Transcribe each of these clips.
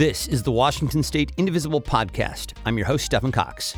This is the Washington State Indivisible Podcast. I'm your host, Stephen Cox.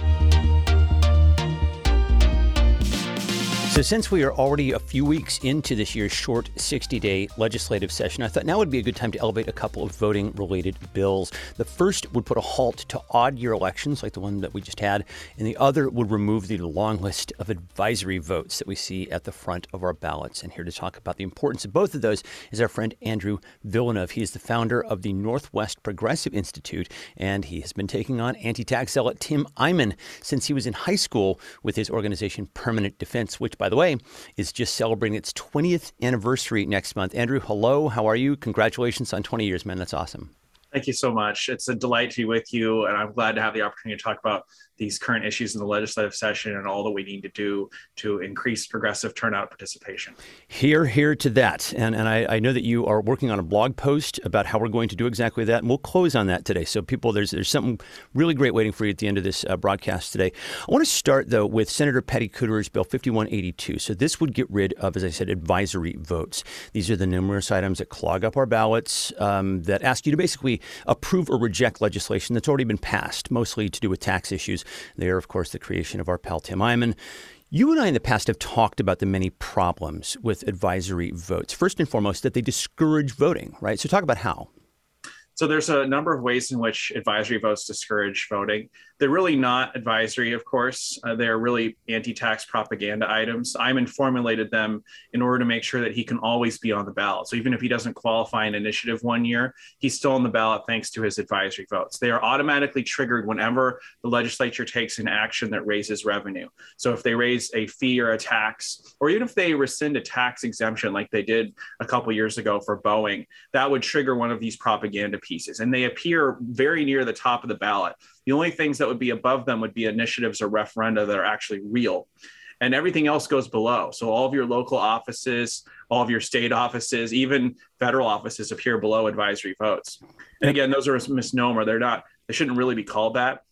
So, since we are already a few weeks into this year's short 60 day legislative session, I thought now would be a good time to elevate a couple of voting related bills. The first would put a halt to odd year elections like the one that we just had, and the other would remove the long list of advisory votes that we see at the front of our ballots. And here to talk about the importance of both of those is our friend Andrew Villeneuve. He is the founder of the Northwest Progressive Institute, and he has been taking on anti tax zealot Tim Eyman since he was in high school with his organization Permanent Defense, which by the way, is just celebrating its 20th anniversary next month. Andrew, hello. How are you? Congratulations on 20 years, man. That's awesome. Thank you so much. It's a delight to be with you, and I'm glad to have the opportunity to talk about these current issues in the legislative session and all that we need to do to increase progressive turnout participation. Hear, hear to that. And, and I, I, know that you are working on a blog post about how we're going to do exactly that. And we'll close on that today. So, people, there's, there's something really great waiting for you at the end of this uh, broadcast today. I want to start, though, with Senator Patty Kuderer's Bill 5182. So, this would get rid of, as I said, advisory votes. These are the numerous items that clog up our ballots um, that ask you to basically approve or reject legislation that's already been passed, mostly to do with tax issues. They are, of course, the creation of our pal Tim Eyman. You and I in the past have talked about the many problems with advisory votes. First and foremost, that they discourage voting, right? So, talk about how. So there's a number of ways in which advisory votes discourage voting. They're really not advisory, of course. Uh, they're really anti-tax propaganda items. Eyman formulated them in order to make sure that he can always be on the ballot. So even if he doesn't qualify an initiative one year, he's still on the ballot thanks to his advisory votes. They are automatically triggered whenever the legislature takes an action that raises revenue. So if they raise a fee or a tax, or even if they rescind a tax exemption like they did a couple years ago for Boeing, that would trigger one of these propaganda pieces. And they appear very near the top of the ballot. The only things that would be above them would be initiatives or referenda that are actually real. And everything else goes below. So all of your local offices, all of your state offices, even federal offices appear below advisory votes. And again, those are a misnomer. They're not, they shouldn't really be called that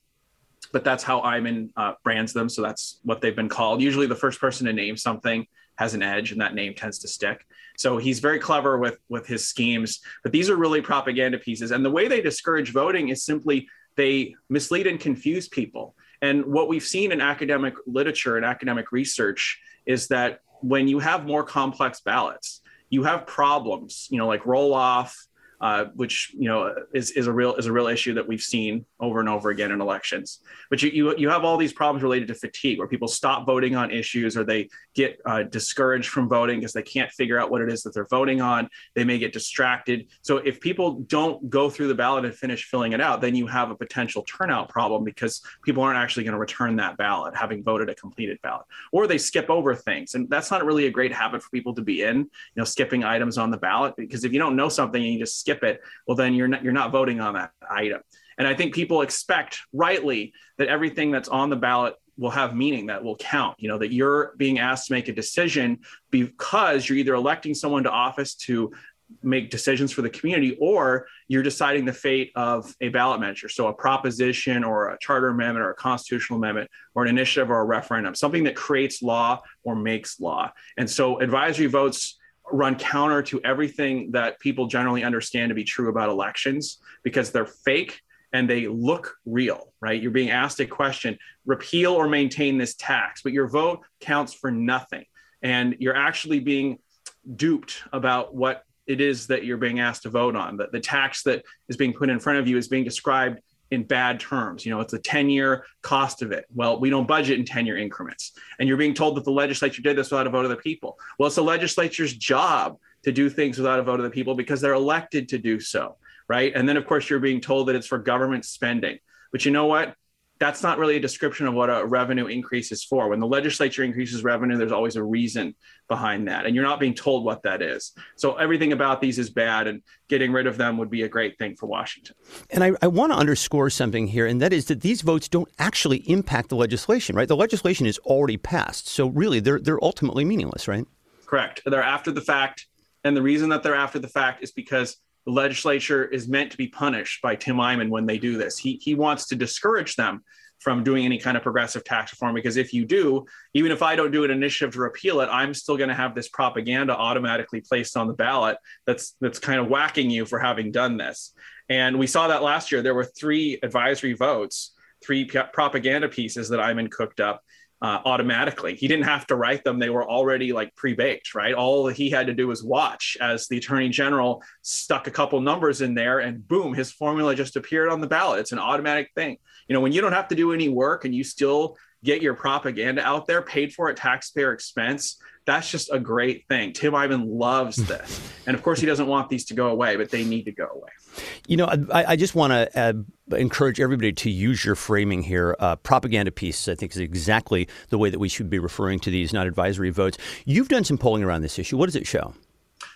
but that's how Eyman uh, brands them. So that's what they've been called. Usually, the first person to name something has an edge, and that name tends to stick. So he's very clever with with his schemes. But these are really propaganda pieces, and the way they discourage voting is simply they mislead and confuse people. And what we've seen in academic literature and academic research is that when you have more complex ballots, you have problems, you know, like roll off, uh, which you know is, is a real is a real issue that we've seen over and over again in elections. But you you, you have all these problems related to fatigue, where people stop voting on issues, or they get uh, discouraged from voting because they can't figure out what it is that they're voting on. They may get distracted. So if people don't go through the ballot and finish filling it out, then you have a potential turnout problem because people aren't actually going to return that ballot, having voted a completed ballot, or they skip over things, and that's not really a great habit for people to be in. You know, skipping items on the ballot because if you don't know something and you just skip skip it, well, then you're not, you're not voting on that item. And I think people expect rightly that everything that's on the ballot will have meaning that will count you know that you're being asked to make a decision because you're either electing someone to office to make decisions for the community or you're deciding the fate of a ballot measure so a proposition or a charter amendment or a constitutional amendment or an initiative or a referendum something that creates law or makes law and so advisory votes run counter to everything that people generally understand to be true about elections because they're fake and they look real, right? You're being asked a question repeal or maintain this tax, but your vote counts for nothing. And you're actually being duped about what it is that you're being asked to vote on. That the tax that is being put in front of you is being described in bad terms. You know, it's a 10 year cost of it. Well, we don't budget in 10 year increments. And you're being told that the legislature did this without a vote of the people. Well, it's the legislature's job to do things without a vote of the people because they're elected to do so. Right. And then, of course, you're being told that it's for government spending. But you know what? That's not really a description of what a revenue increase is for. When the legislature increases revenue, there's always a reason behind that. And you're not being told what that is. So everything about these is bad, and getting rid of them would be a great thing for Washington. And I, I want to underscore something here, and that is that these votes don't actually impact the legislation, right? The legislation is already passed. So really, they're, they're ultimately meaningless, right? Correct. They're after the fact. And the reason that they're after the fact is because the legislature is meant to be punished by Tim Eyman when they do this. He, he wants to discourage them from doing any kind of progressive tax reform because if you do, even if I don't do an initiative to repeal it, I'm still going to have this propaganda automatically placed on the ballot that's that's kind of whacking you for having done this. And we saw that last year. There were three advisory votes, three p- propaganda pieces that Eyman cooked up uh, automatically. He didn't have to write them; they were already like pre-baked, right? All he had to do was watch as the attorney general stuck a couple numbers in there, and boom, his formula just appeared on the ballot. It's an automatic thing. You know, when you don't have to do any work and you still get your propaganda out there, paid for at taxpayer expense. That's just a great thing. Tim Eyman loves this. and of course, he doesn't want these to go away, but they need to go away. You know, I, I just want to uh, encourage everybody to use your framing here. Uh, propaganda pieces, I think, is exactly the way that we should be referring to these, not advisory votes. You've done some polling around this issue. What does it show?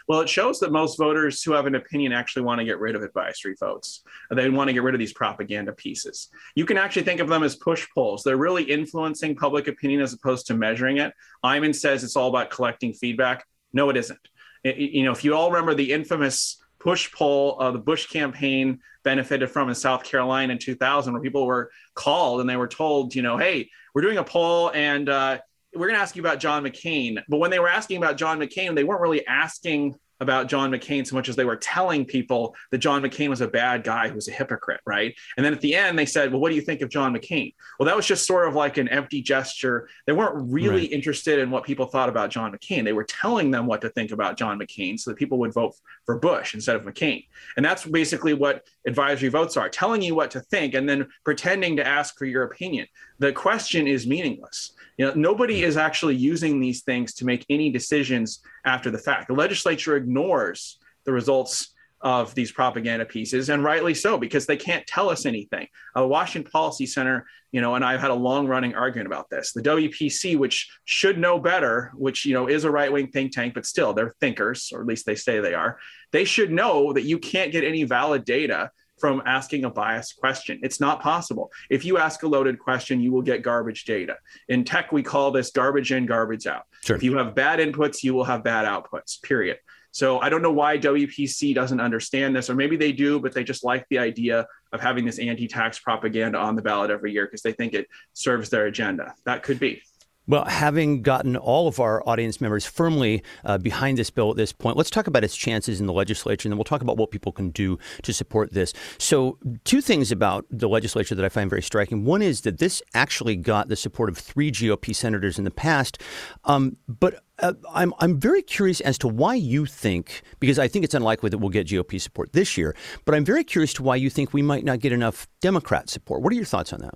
Well, it shows that most voters who have an opinion actually want to get rid of advisory votes. They want to get rid of these propaganda pieces. You can actually think of them as push polls. They're really influencing public opinion as opposed to measuring it. Eyman says it's all about collecting feedback. No, it isn't. It, you know, if you all remember the infamous push poll uh, the Bush campaign benefited from in South Carolina in 2000, where people were called and they were told, you know, hey, we're doing a poll and uh, we're going to ask you about John McCain. But when they were asking about John McCain, they weren't really asking about John McCain so much as they were telling people that John McCain was a bad guy who was a hypocrite, right? And then at the end, they said, Well, what do you think of John McCain? Well, that was just sort of like an empty gesture. They weren't really right. interested in what people thought about John McCain. They were telling them what to think about John McCain so that people would vote for Bush instead of McCain. And that's basically what advisory votes are telling you what to think and then pretending to ask for your opinion. The question is meaningless. You know, nobody is actually using these things to make any decisions after the fact. The legislature ignores the results of these propaganda pieces, and rightly so, because they can't tell us anything. Uh, Washington Policy Center, you know, and I've had a long-running argument about this. The WPC, which should know better, which you know is a right-wing think tank, but still they're thinkers, or at least they say they are. They should know that you can't get any valid data from asking a biased question. It's not possible. If you ask a loaded question, you will get garbage data. In tech, we call this garbage in, garbage out. Sure. If you have bad inputs, you will have bad outputs, period. So I don't know why WPC doesn't understand this, or maybe they do, but they just like the idea of having this anti tax propaganda on the ballot every year because they think it serves their agenda. That could be. Well, having gotten all of our audience members firmly uh, behind this bill at this point, let's talk about its chances in the legislature, and then we'll talk about what people can do to support this. So, two things about the legislature that I find very striking. One is that this actually got the support of three GOP senators in the past, um, but uh, I'm I'm very curious as to why you think because I think it's unlikely that we'll get GOP support this year, but I'm very curious to why you think we might not get enough Democrat support. What are your thoughts on that?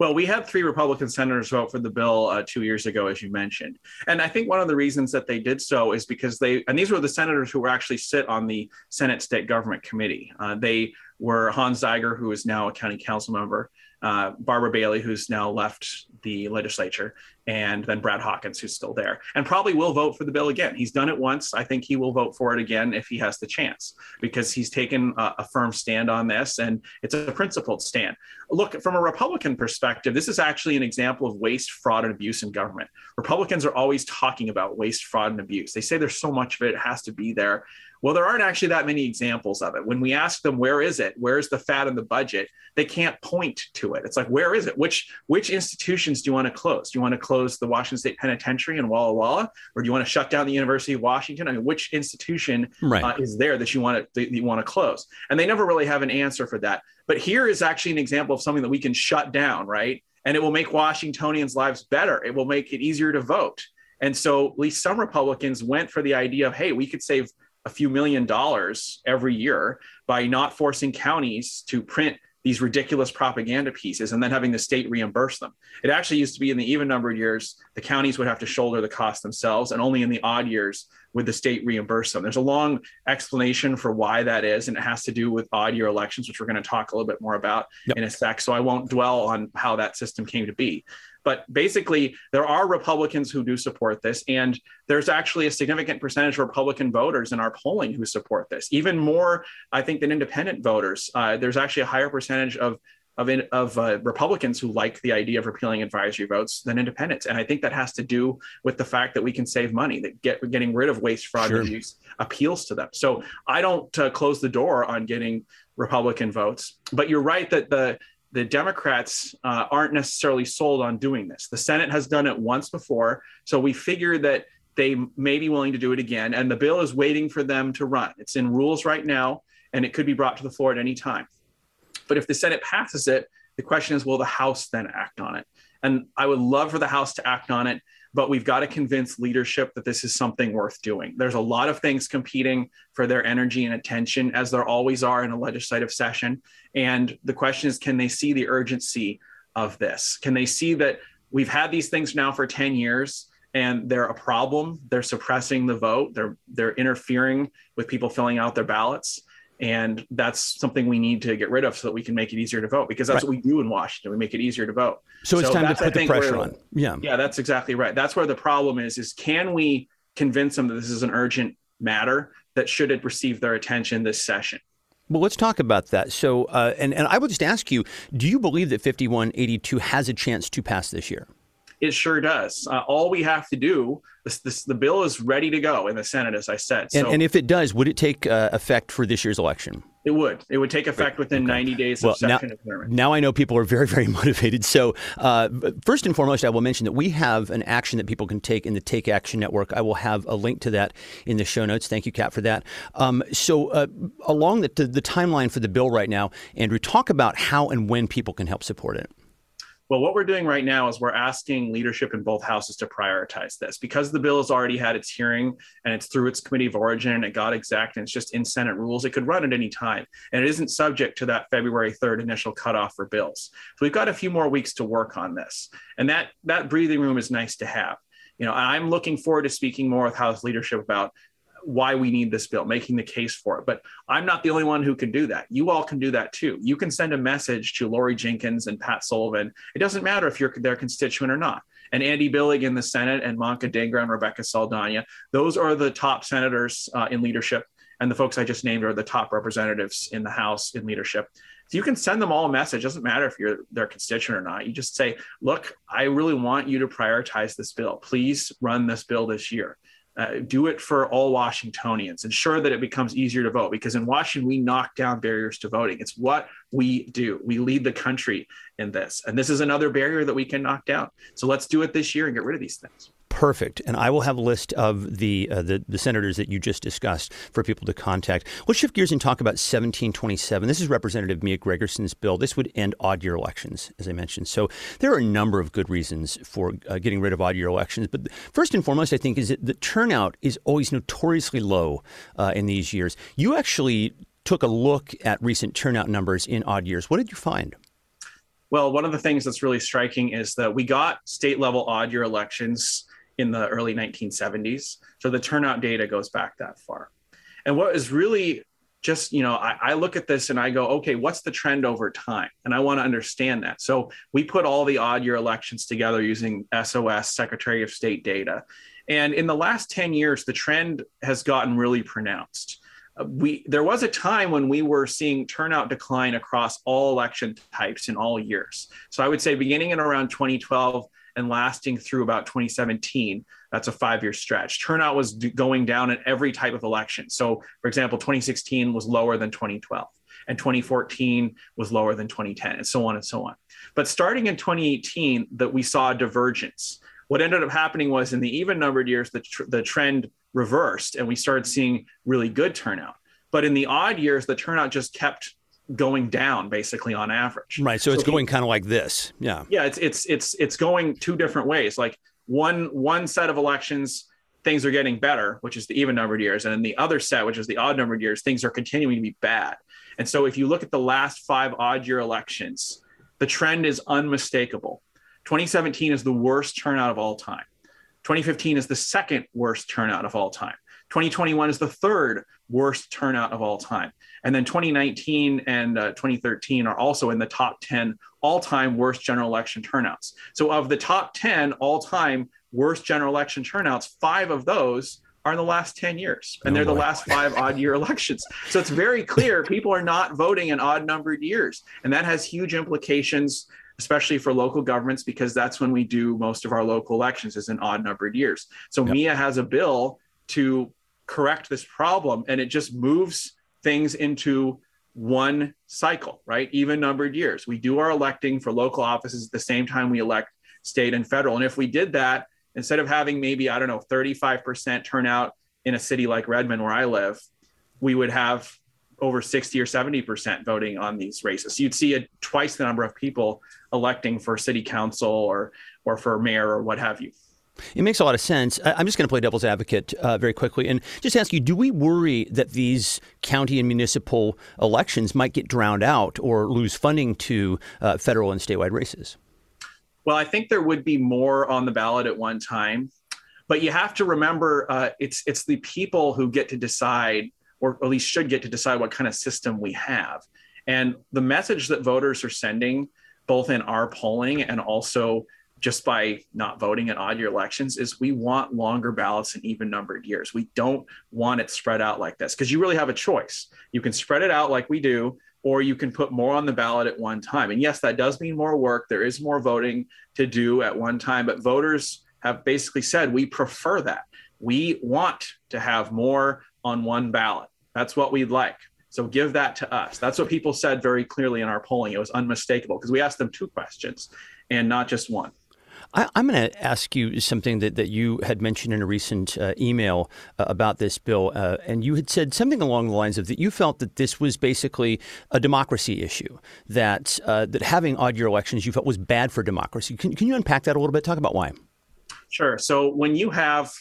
Well, we had three Republican senators vote for the bill uh, two years ago, as you mentioned. And I think one of the reasons that they did so is because they, and these were the senators who were actually sit on the Senate State Government Committee. Uh, they were Hans Zeiger, who is now a county council member, uh, Barbara Bailey, who's now left the legislature, and then Brad Hawkins, who's still there, and probably will vote for the bill again. He's done it once. I think he will vote for it again if he has the chance, because he's taken a, a firm stand on this, and it's a principled stand. Look, from a Republican perspective, this is actually an example of waste, fraud, and abuse in government. Republicans are always talking about waste, fraud, and abuse. They say there's so much of it, it has to be there. Well, there aren't actually that many examples of it. When we ask them, where is it? Where's the fat in the budget? They can't point to it. It's like, where is it? Which which institutions do you want to close? Do you want to close the Washington State Penitentiary in Walla Walla, or do you want to shut down the University of Washington? I mean, which institution right. uh, is there that you want to that you want to close? And they never really have an answer for that. But here is actually an example of something that we can shut down, right? And it will make Washingtonians' lives better. It will make it easier to vote. And so at least some Republicans went for the idea of, hey, we could save a few million dollars every year by not forcing counties to print these ridiculous propaganda pieces and then having the state reimburse them. It actually used to be in the even numbered years, the counties would have to shoulder the cost themselves, and only in the odd years would the state reimburse them. There's a long explanation for why that is, and it has to do with odd year elections, which we're going to talk a little bit more about yep. in a sec. So I won't dwell on how that system came to be. But basically, there are Republicans who do support this. And there's actually a significant percentage of Republican voters in our polling who support this, even more, I think, than independent voters. Uh, there's actually a higher percentage of of, in, of uh, Republicans who like the idea of repealing advisory votes than independents. And I think that has to do with the fact that we can save money, that get, getting rid of waste, fraud, sure. and abuse appeals to them. So I don't uh, close the door on getting Republican votes. But you're right that the the Democrats uh, aren't necessarily sold on doing this. The Senate has done it once before, so we figure that they may be willing to do it again. And the bill is waiting for them to run. It's in rules right now, and it could be brought to the floor at any time. But if the Senate passes it, the question is, will the House then act on it? And I would love for the House to act on it, but we've got to convince leadership that this is something worth doing. There's a lot of things competing for their energy and attention, as there always are in a legislative session. And the question is, can they see the urgency of this? Can they see that we've had these things now for 10 years? and they're a problem. They're suppressing the vote. They're they're interfering with people filling out their ballots and that's something we need to get rid of so that we can make it easier to vote because that's right. what we do in Washington. We make it easier to vote. So it's so time to put the pressure on. Yeah, yeah, that's exactly right. That's where the problem is: is can we convince them that this is an urgent matter that should it receive their attention this session? Well, let's talk about that. So, uh, and and I would just ask you: Do you believe that 5182 has a chance to pass this year? It sure does. Uh, all we have to do, this, this, the bill is ready to go in the Senate, as I said. So, and, and if it does, would it take uh, effect for this year's election? It would. It would take effect within okay. 90 days well, of session now, now I know people are very, very motivated. So, uh, first and foremost, I will mention that we have an action that people can take in the Take Action Network. I will have a link to that in the show notes. Thank you, Kat, for that. Um, so, uh, along the, the timeline for the bill right now, Andrew, talk about how and when people can help support it. Well, what we're doing right now is we're asking leadership in both houses to prioritize this because the bill has already had its hearing and it's through its committee of origin and it got exact and it's just in Senate rules. It could run at any time and it isn't subject to that February 3rd initial cutoff for bills. So we've got a few more weeks to work on this. And that that breathing room is nice to have. You know, I'm looking forward to speaking more with House leadership about why we need this bill, making the case for it. But I'm not the only one who can do that. You all can do that too. You can send a message to Laurie Jinkins and Pat Sullivan. It doesn't matter if you're their constituent or not. And Andy Billig in the Senate and Manka Dhingra and Rebecca Saldana. Those are the top senators uh, in leadership. And the folks I just named are the top representatives in the House in leadership. So you can send them all a message. It doesn't matter if you're their constituent or not. You just say, look, I really want you to prioritize this bill. Please run this bill this year. Uh, do it for all Washingtonians. Ensure that it becomes easier to vote because in Washington, we knock down barriers to voting. It's what we do. We lead the country in this. And this is another barrier that we can knock down. So let's do it this year and get rid of these things. Perfect. And I will have a list of the, uh, the, the senators that you just discussed for people to contact. Let's shift gears and talk about 1727. This is Representative Mia Gregerson's bill. This would end odd year elections, as I mentioned. So there are a number of good reasons for uh, getting rid of odd year elections. But first and foremost, I think, is that the turnout is always notoriously low uh, in these years. You actually took a look at recent turnout numbers in odd years. What did you find? Well, one of the things that's really striking is that we got state level odd year elections in the early 1970s. So the turnout data goes back that far. And what is really just, you know, I, I, look at this and I go, okay, what's the trend over time? And I want to understand that. So we put all the odd year elections together using SOS, Secretary of State data. And in the last 10 years, the trend has gotten really pronounced. Uh, we there was a time when we were seeing turnout decline across all election types in all years. So I would say beginning in around 2012 and lasting through about 2017. That's a five year stretch. Turnout was going down in every type of election. So, for example, 2016 was lower than 2012, and 2014 was lower than 2010, and so on and so on. But starting in 2018, that we saw a divergence. What ended up happening was in the even numbered years, the, tr- the trend reversed, and we started seeing really good turnout. But in the odd years, the turnout just kept going down basically on average. Right. So, so it's going kind of like this. Yeah. Yeah. It's it's it's it's going two different ways. Like one one set of elections, things are getting better, which is the even numbered years, and in the other set, which is the odd numbered years, things are continuing to be bad. And so if you look at the last five odd year elections, the trend is unmistakable. 2017 is the worst turnout of all time. 2015 is the second worst turnout of all time. 2021 is the third worst turnout of all time. And then 2019 and uh, 2013 are also in the top 10 all time worst general election turnouts. So, of the top 10 all time worst general election turnouts, five of those are in the last 10 years and oh they're the last five odd year elections so it's very clear people are not voting in odd numbered years and that has huge implications especially for local governments because that's when we do most of our local elections is in odd numbered years so yep. mia has a bill to correct this problem and it just moves things into one cycle, right? Even numbered years. We do our electing for local offices at the same time we elect state and federal. And if we did that, instead of having maybe, I don't know, 35% turnout in a city like Redmond where I live, we would have over 60 or 70% voting on these races. You'd see a, twice the number of people electing for city council or, or for mayor or what have you. It makes a lot of sense. I'm just going to play devil's advocate uh, very quickly and just ask you do we worry that these county and municipal elections might get drowned out or lose funding to uh, federal and statewide races? Well, I think there would be more on the ballot at one time. But you have to remember uh, it's, it's the people who get to decide, or at least should get to decide, what kind of system we have. And the message that voters are sending, both in our polling and also just by not voting in odd year elections is we want longer ballots and even numbered years. We don't want it spread out like this because you really have a choice. You can spread it out like we do, or you can put more on the ballot at one time. And yes, that does mean more work. There is more voting to do at one time, but voters have basically said we prefer that. We want to have more on one ballot. That's what we'd like. So give that to us. That's what people said very clearly in our polling. It was unmistakable because we asked them two questions and not just one. I, am going to ask you something that, that you had mentioned in a recent uh, email uh, about this bill. Uh, and you had said something along the lines of that you felt that this was basically a democracy issue, that, uh, that having odd year elections you felt was bad for democracy. Can, can you unpack that a little bit? Talk about why. Sure. So when you have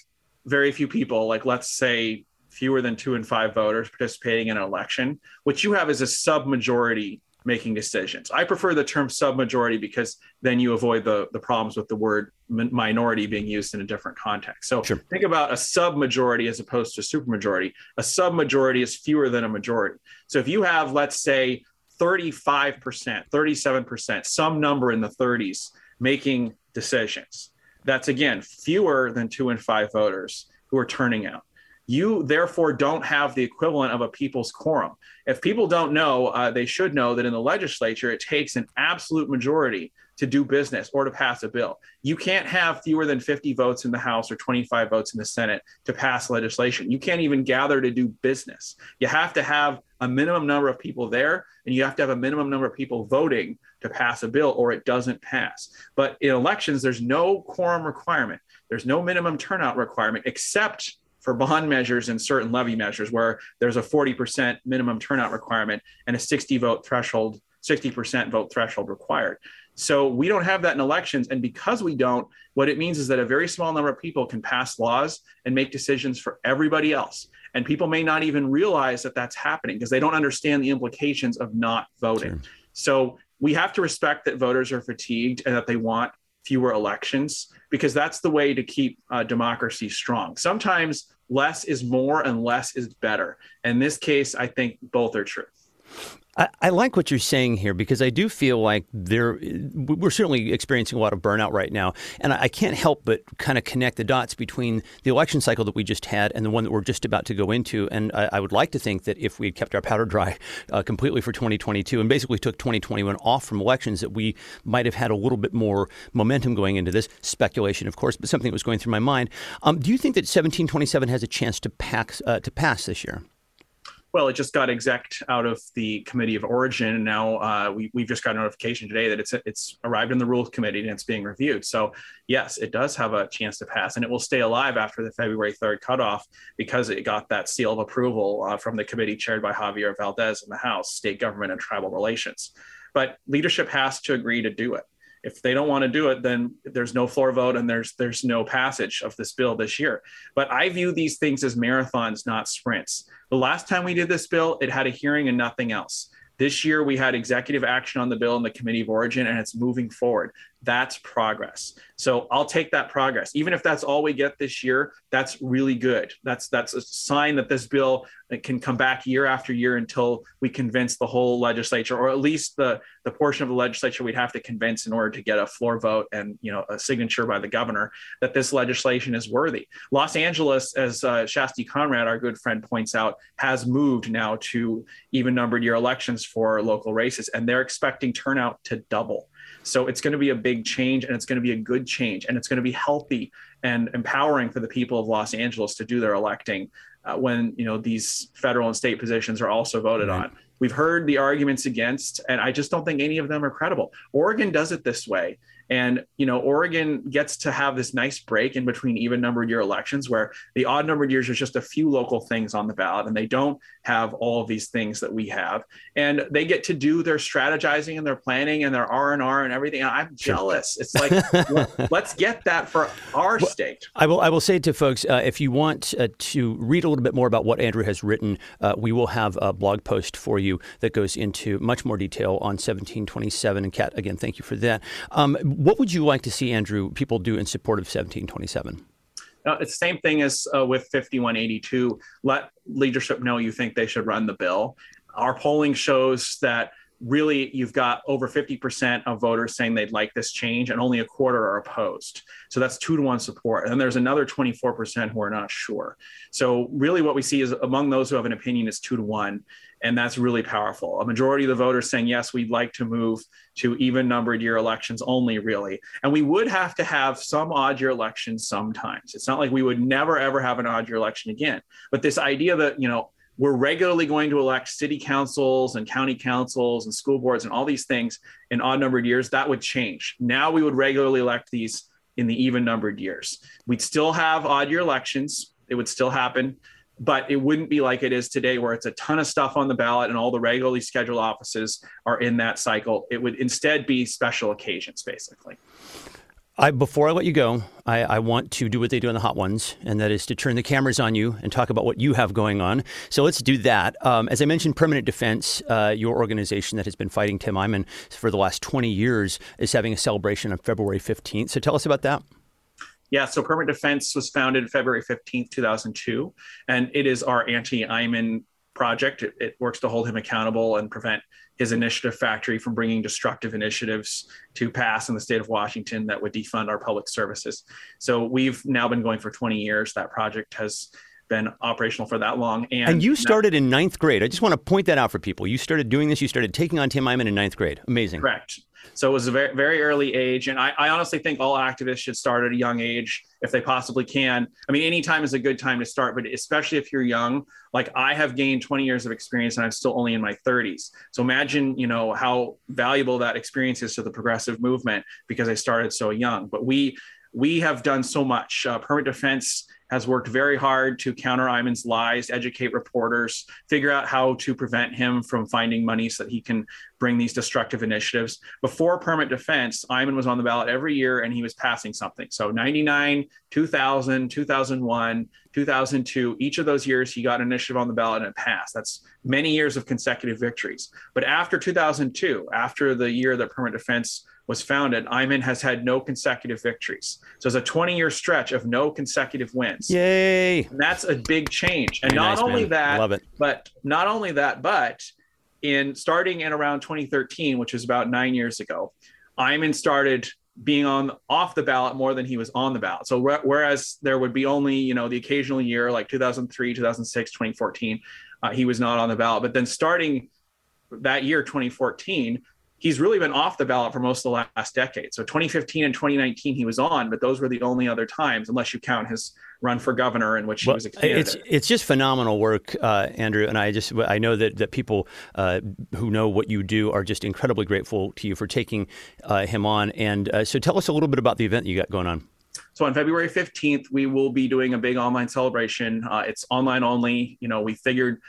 very few people, like let's say fewer than two and five voters participating in an election, what you have is a submajority making decisions. I prefer the term submajority because then you avoid the, the problems with the word minority being used in a different context. So sure. think about a submajority as opposed to supermajority. A submajority is fewer than a majority. So if you have, let's say, 35%, 37%, some number in the 30s making decisions, that's again fewer than two and five voters who are turning out you therefore don't have the equivalent of a people's quorum. If people don't know, uh, they should know that in the legislature, it takes an absolute majority to do business or to pass a bill. You can't have fewer than 50 votes in the House or 25 votes in the Senate to pass legislation. You can't even gather to do business. You have to have a minimum number of people there, and you have to have a minimum number of people voting to pass a bill, or it doesn't pass. But in elections, there's no quorum requirement, there's no minimum turnout requirement, except for bond measures and certain levy measures where there's a 40% minimum turnout requirement and a 60 vote threshold 60% vote threshold required. So we don't have that in elections. And because we don't what it means is that a very small number of people can pass laws and make decisions for everybody else. And people may not even realize that that's happening because they don't understand the implications of not voting. Sure. so we have to respect that voters are fatigued and that they want fewer elections because that's the way to keep uh, democracy strong. Sometimes less is more and less is better. In this case, I think both are true. I, I, like what you're saying here because I do feel like there we're certainly experiencing a lot of burnout right now, and I, can't help but kind of connect the dots between the election cycle that we just had and the one that we're just about to go into. And I, I would like to think that if we had kept our powder dry uh, completely for 2022 and basically took 2021 off from elections, that we might have had a little bit more momentum going into this. Speculation, of course, but something that was going through my mind. Um, do you think that 1727 has a chance to uh, to pass this year? Well, it just got exec out of the committee of origin, and now uh, we, we've just got a notification today that it's it's arrived in the rules committee and it's being reviewed. So yes, it does have a chance to pass, and it will stay alive after the February third cutoff because it got that seal of approval uh, from the committee chaired by Javier Valdez in the House, State Government and Tribal Relations. But leadership has to agree to do it if they don't want to do it then there's no floor vote and there's there's no passage of this bill this year. But i view these things as marathons not sprints. The last time we did this bill it had a hearing and nothing else. This year, we had executive action on the bill in the Committee of Origin, and it's moving forward. That's progress. So I'll take that progress, even if that's all we get this year. That's really good. That's that's a sign that this bill can come back year after year until we convince the whole legislature, or at least the the portion of the legislature we'd have to convince in order to get a floor vote and you know a signature by the governor that this legislation is worthy. Los Angeles, as uh, Shasti Conrad, our good friend, points out, has moved now to even numbered year elections for local races, and they're expecting turnout to double. So it's going to be a big change and it's going to be a good change and it's going to be healthy and empowering for the people of Los Angeles to do their electing uh, when you know these federal and state positions are also voted right. on. We've heard the arguments against, and I just don't think any of them are credible. Oregon does it this way, And, you know, Oregon gets to have this nice break in between even numbered year elections where the odd numbered years are just a few local things on the ballot and they don't have all of these things that we have. And they get to do their strategizing and their planning and their R&R and everything. And I'm jealous. It's like, let's get that for our well, state. I will, I will say to folks, uh, if you want uh, to read a little bit more about what Andrew has written, uh, we will have a blog post for you that goes into much more detail on 1727. And Kat, again, thank you for that. Um, what would you like to see, Andrew, people do in support of 1727? Uh, it's the same thing as uh, with 5182. Let leadership know you think they should run the bill. Our polling shows that really you've got over 50% of voters saying they'd like this change and only a quarter are opposed. So that's two to one support. And then there's another 24% who are not sure. So really what we see is among those who have an opinion is two to one. And that's really powerful. A majority of the voters saying, yes, we'd like to move to even numbered year elections only, really. And we would have to have some odd year elections sometimes. It's not like we would never, ever have an odd year election again. But this idea that, you know, we're regularly going to elect city councils and county councils and school boards and all these things in odd numbered years, that would change. Now we would regularly elect these in the even numbered years. We'd still have odd year elections, it would still happen, but it wouldn't be like it is today where it's a ton of stuff on the ballot and all the regularly scheduled offices are in that cycle. It would instead be special occasions, basically. I, before I let you go, I, I, want to do what they do in the hot ones, and that is to turn the cameras on you and talk about what you have going on. So let's do that. Um, as I mentioned, Permanent Defense, uh, your organization that has been fighting Tim Eyman for the last 20 years, is having a celebration on February 15th. So tell us about that. Yeah, so Permanent Defense was founded February 15th, 2002, and it is our anti Eyman project. It, it works to hold him accountable and prevent his initiative factory from bringing destructive initiatives to pass in the state of Washington that would defund our public services. So we've now been going for 20 years. That project has been operational for that long. And, and you started now, in ninth grade. I just want to point that out for people. You started doing this. You started taking on Tim Eyman in ninth grade. Amazing. Correct. So it was a very, very early age. And I, I, honestly think all activists should start at a young age if they possibly can. I mean, any time is a good time to start, but especially if you're young, like I have gained 20 years of experience and I'm still only in my 30s. So imagine, you know, how valuable that experience is to the progressive movement because I started so young. But we, we have done so much. Uh, permanent defense has worked very hard to counter Eyman's lies, educate reporters, figure out how to prevent him from finding money so that he can bring these destructive initiatives. Before permit defense, Eyman was on the ballot every year and he was passing something. So 99, 2000, 2001, 2002, each of those years he got an initiative on the ballot and it passed. That's many years of consecutive victories. But after 2002, after the year that permit defense was founded, Eyman has had no consecutive victories. So it's a 20 year stretch of no consecutive wins. Yay. And that's a big change. And Very not nice, only man. that, Love it. but not only that, but in starting in around 2013, which was about nine years ago, Eyman started being on off the ballot more than he was on the ballot. So whereas there would be only, you know, the occasional year like 2003, 2006, 2014, uh, he was not on the ballot. But then starting that year, 2014, he's really been off the ballot for most of the last decade. So 2015 and 2019 he was on, but those were the only other times, unless you count his run for governor in which well, he was a candidate. It's it's just phenomenal work, uh, Andrew, and I just I know that that people uh, who know what you do are just incredibly grateful to you for taking uh, him on. And uh, so tell us a little bit about the event you got going on. So on February 15th, we will be doing a big online celebration. Uh, it's online only. You know, we figured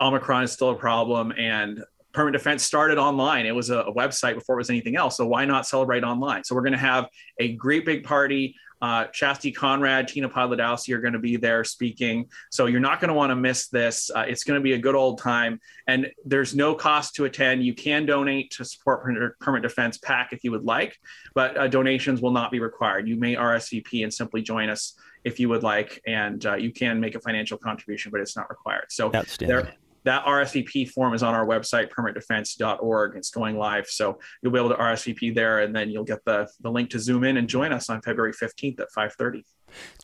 Omicron is still a problem, and Permanent Defense started online. It was a, a, website before it was anything else. So why not celebrate online? So we're going to have a great big party. Uh, Shasti Conrad, Tina Podlodowski are going to be there speaking. So you're not going to want to miss this. Uh, it's going to be a good old time. And there's no cost to attend. You can donate to support Permanent Defense PAC if you would like, but uh, donations will not be required. You may RSVP and simply join us if you would like. And uh, you can make a financial contribution, but it's not required. So there, that RSVP form is on our website, permanentdefense.org. It's going live. So you'll be able to RSVP there and then you'll get the, the link to zoom in and join us on February 15th at 530.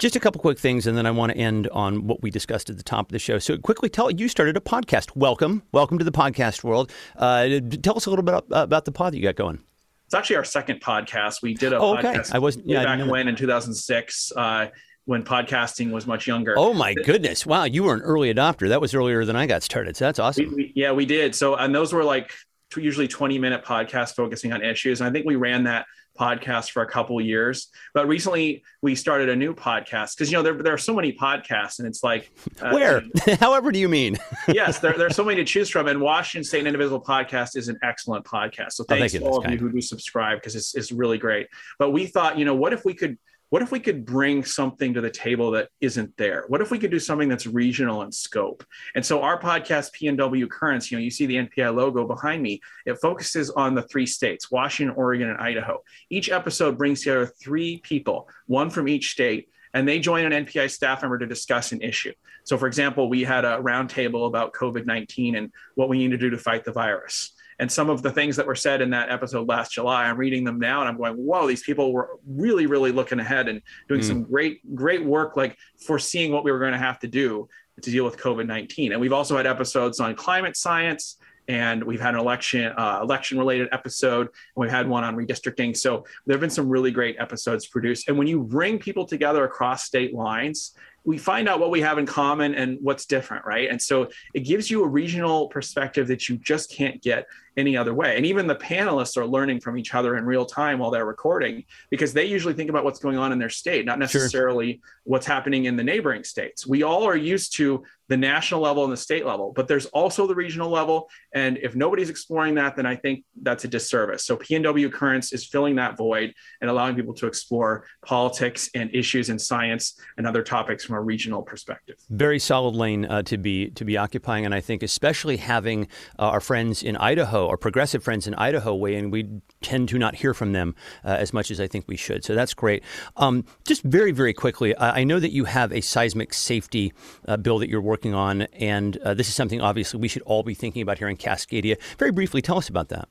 Just a couple quick things, and then I want to end on what we discussed at the top of the show. So, quickly, tell you started a podcast. Welcome, welcome to the podcast world. Uh, tell us a little bit about, the pod that you got going. It's actually our second podcast. We did a oh, okay. podcast I wasn't, yeah, back when in 2006. Uh, when podcasting was much younger. Oh my goodness! Wow, you were an early adopter. That was earlier than I got started. So that's awesome. We, we, yeah, we did. So and those were like usually 20 minute podcasts focusing on issues. And I think we ran that podcast for a couple years. But recently we started a new podcast because you know there, there are so many podcasts, and it's like uh, where, however, do you mean? yes, there, there are so many to choose from. And Washington State and Indivisible podcast is an excellent podcast. So thanks oh, thank to all of you who do subscribe because it's, it's really great. But we thought, you know, what if we could what if we could bring something to the table that isn't there? What if we could do something that's regional in scope? And so our podcast, PNW Currents, you know, you see the NPI logo behind me, it focuses on the three states, Washington, Oregon, and Idaho. Each episode brings together three people, one from each state, and they join an NPI staff member to discuss an issue. So, for example, we had a roundtable about COVID 19 and what we need to do to fight the virus. And some of the things that were said in that episode last July, I'm reading them now and I'm going, whoa, these people were really, really looking ahead and doing mm. some great, great work, like foreseeing what we were going to have to do to deal with COVID 19. And we've also had episodes on climate science. And we've had an election uh, election related episode, and we've had one on redistricting. So there have been some really great episodes produced. And when you bring people together across state lines we find out what we have in common and what's different, right? And so it gives you a regional perspective that you just can't get any other way. And even the panelists are learning from each other in real time while they're recording because they usually think about what's going on in their state, not necessarily sure. what's happening in the neighboring states. We all are used to the national level and the state level, but there's also the regional level. And if nobody's exploring that, then I think that's a disservice. So PNW Currents is filling that void and allowing people to explore politics and issues in science and other topics from a regional perspective. Very solid lane uh, to be to be occupying, and I think especially having uh, our friends in Idaho, our progressive friends in Idaho, weigh in. We tend to not hear from them uh, as much as I think we should. So that's great. Um, just very very quickly, I know that you have a seismic safety uh, bill that you're working on, and uh, this is something obviously we should all be thinking about here in Cascadia. Very briefly, tell us about that.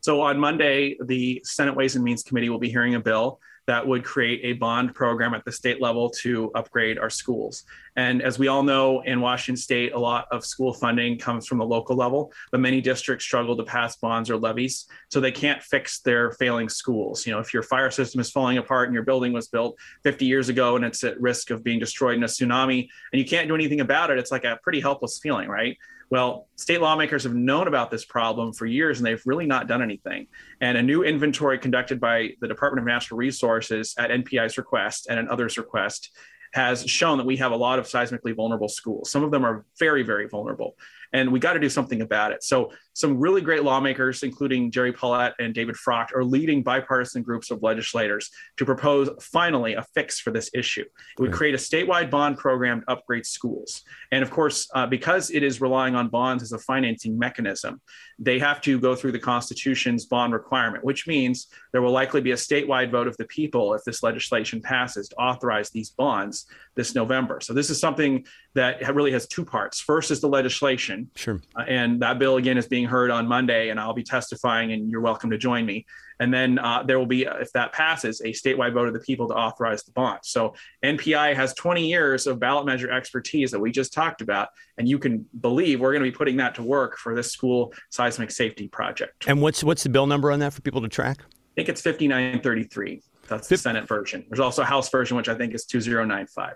So on Monday, the Senate Ways and Means Committee will be hearing a bill that would create a bond program at the state level to upgrade our schools. And as we all know, in Washington state, a lot of school funding comes from the local level, but many districts struggle to pass bonds or levies, so they can't fix their failing schools. You know, if your fire system is falling apart and your building was built 50 years ago and it's at risk of being destroyed in a tsunami and you can't do anything about it, it's like a pretty helpless feeling, right? Well, state lawmakers have known about this problem for years and they've really not done anything. And a new inventory conducted by the Department of Natural Resources at NPI's request and an others' request has shown that we have a lot of seismically vulnerable schools. Some of them are very, very vulnerable and we got to do something about it. So some really great lawmakers, including Gerry Pollet and David Frockt, are leading bipartisan groups of legislators to propose finally a fix for this issue. It would create a statewide bond program to upgrade schools. And of course, uh, because it is relying on bonds as a financing mechanism, they have to go through the Constitution's bond requirement, which means there will likely be a statewide vote of the people if this legislation passes to authorize these bonds this November. So this is something that really has two parts. First is the legislation. Sure. Uh, and that bill again is being heard on Monday, and I'll be testifying, and you're welcome to join me. And then uh, there will be, if that passes, a statewide vote of the people to authorize the bond. So NPI has 20 years of ballot measure expertise that we just talked about, and you can believe we're going to be putting that to work for this school seismic safety project. And what's what's the bill number on that for people to track? I think it's 5933. That's the Senate version. There's also a House version, which I think is 2095.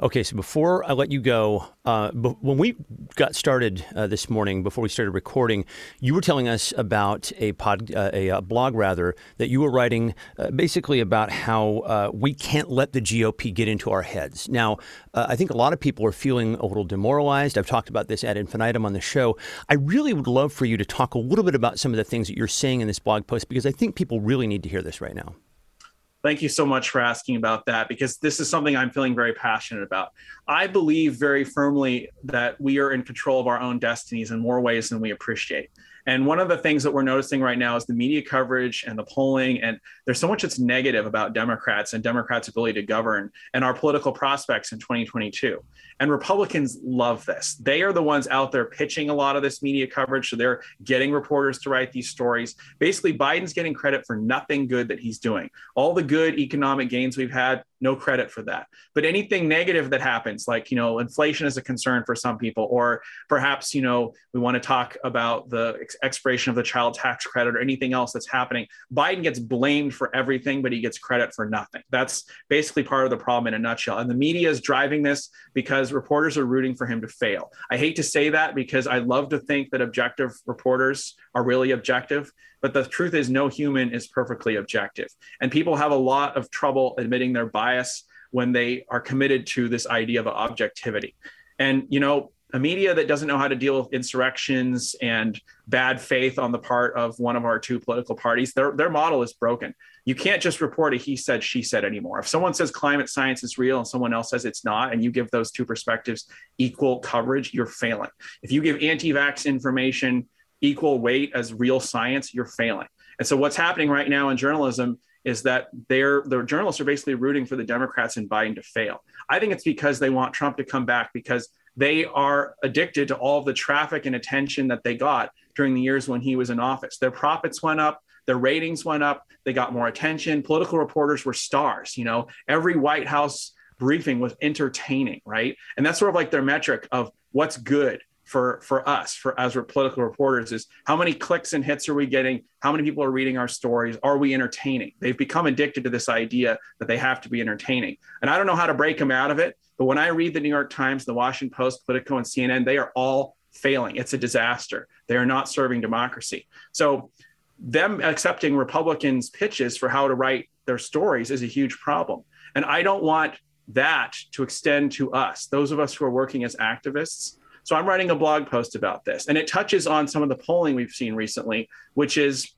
Okay, so before I let you go, uh, when we got started uh, this morning, before we started recording, you were telling us about a pod, uh, a, a, blog rather that you were writing, uh, basically about how uh, we can't let the GOP get into our heads. Now, uh, I think a lot of people are feeling a little demoralized. I've talked about this ad infinitum on the show. I really would love for you to talk a little bit about some of the things that you're saying in this blog post because I think people really need to hear this right now. Thank you so much for asking about that because this is something I'm feeling very passionate about. I believe very firmly that we are in control of our own destinies in more ways than we appreciate. And one of the things that we're noticing right now is the media coverage and the polling. And there's so much that's negative about Democrats and Democrats' ability to govern and our political prospects in 2022. And Republicans love this. They are the ones out there pitching a lot of this media coverage. So they're getting reporters to write these stories. Basically, Biden's getting credit for nothing good that he's doing. All the good economic gains we've had, no credit for that. But anything negative that happens, like, you know, inflation is a concern for some people, or perhaps, you know, we want to talk about the ex- expiration of the child tax credit or anything else that's happening. Biden gets blamed for everything, but he gets credit for nothing. That's basically part of the problem in a nutshell. And the media is driving this because reporters are rooting for him to fail. I hate to say that because I love to think that objective reporters are really objective, but the truth is no human is perfectly objective. And people have a lot of trouble admitting their bias when they are committed to this idea of objectivity. And, you know, a media that doesn't know how to deal with insurrections and bad faith on the part of one of our two political parties, their, their model is broken. You can't just report a he said, she said anymore. If someone says climate science is real and someone else says it's not, and you give those two perspectives equal coverage, you're failing. If you give anti vax information equal weight as real science, you're failing. And so what's happening right now in journalism is that they're the journalists are basically rooting for the Democrats and Biden to fail. I think it's because they want Trump to come back because they are addicted to all of the traffic and attention that they got during the years when he was in office. Their profits went up, their ratings went up, they got more attention. Political reporters were stars. You know, every White House briefing was entertaining, right? And that's sort of like their metric of what's good for for us for as we're political reporters is how many clicks and hits are we getting how many people are reading our stories are we entertaining they've become addicted to this idea that they have to be entertaining and i don't know how to break them out of it but when I read the New York Times, the Washington Post, Politico, and CNN, they are all failing. It's a disaster. They are not serving democracy. So, them accepting Republicans' pitches for how to write their stories is a huge problem. And I don't want that to extend to us, those of us who are working as activists. So, I'm writing a blog post about this, and it touches on some of the polling we've seen recently, which is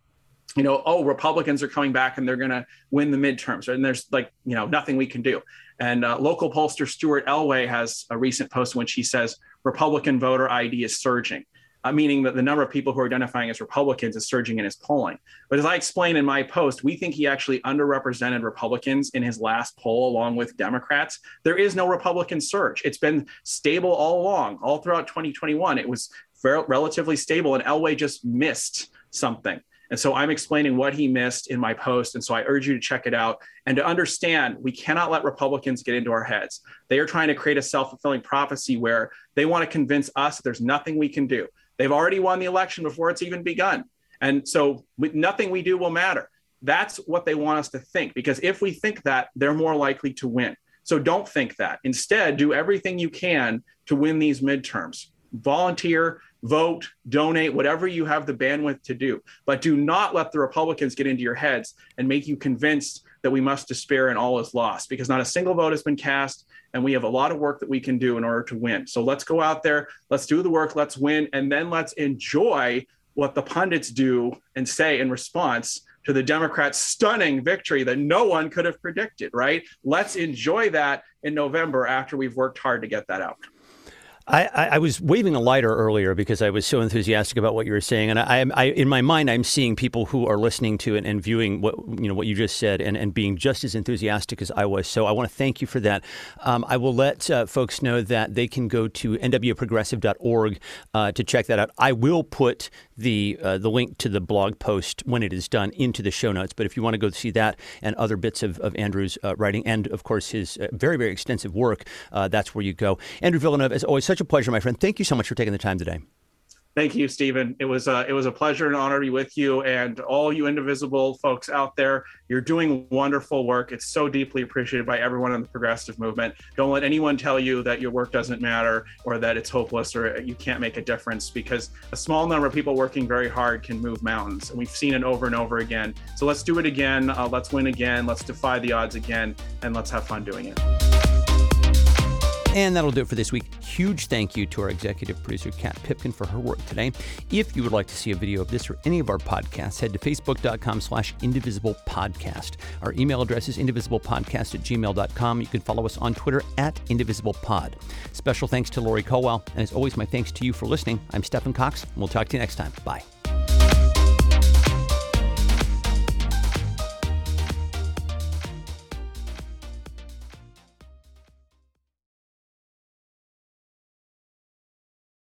you know, oh, Republicans are coming back and they're going to win the midterms, right? and there's like, you know, nothing we can do. And uh, local pollster Stuart Elway has a recent post in which he says Republican voter ID is surging, uh, meaning that the number of people who are identifying as Republicans is surging in his polling. But as I explained in my post, we think he actually underrepresented Republicans in his last poll along with Democrats. There is no Republican surge. It's been stable all along, all throughout 2021. It was relatively stable, and Elway just missed something. And so I'm explaining what he missed in my post. And so I urge you to check it out and to understand we cannot let Republicans get into our heads. They are trying to create a self fulfilling prophecy where they want to convince us there's nothing we can do. They've already won the election before it's even begun. And so nothing we do will matter. That's what they want us to think, because if we think that, they're more likely to win. So don't think that. Instead, do everything you can to win these midterms. Volunteer, vote, donate, whatever you have the bandwidth to do. But do not let the Republicans get into your heads and make you convinced that we must despair and all is lost because not a single vote has been cast. And we have a lot of work that we can do in order to win. So let's go out there, let's do the work, let's win, and then let's enjoy what the pundits do and say in response to the Democrats' stunning victory that no one could have predicted, right? Let's enjoy that in November after we've worked hard to get that out. I, I, was waving a lighter earlier because I was so enthusiastic about what you were saying, and I, I in my mind, I'm seeing people who are listening to it and viewing what you know what you just said, and, and being just as enthusiastic as I was. So I want to thank you for that. Um, I will let uh, folks know that they can go to nwprogressive.org uh, to check that out. I will put the uh, the link to the blog post when it is done into the show notes. But if you want to go see that and other bits of, of Andrew's uh, writing, and of course his uh, very very extensive work, uh, that's where you go. Andrew Villeneuve, as always, such a pleasure, my friend. Thank you so much for taking the time today. Thank you, Stephen. It was uh, it was a pleasure and honor to be with you and all you indivisible folks out there. You're doing wonderful work. It's so deeply appreciated by everyone in the progressive movement. Don't let anyone tell you that your work doesn't matter or that it's hopeless or you can't make a difference because a small number of people working very hard can move mountains, and we've seen it over and over again. So let's do it again. Uh, let's win again. Let's defy the odds again, and let's have fun doing it. And that'll do it for this week. Huge thank you to our executive producer, Kat Pipkin, for her work today. If you would like to see a video of this or any of our podcasts, head to facebook.com slash indivisiblepodcast. Our email address is indivisiblepodcast at gmail.com. You can follow us on Twitter at indivisiblepod. Special thanks to Lori Colwell. And as always, my thanks to you for listening. I'm Stephen Cox, and we'll talk to you next time. Bye.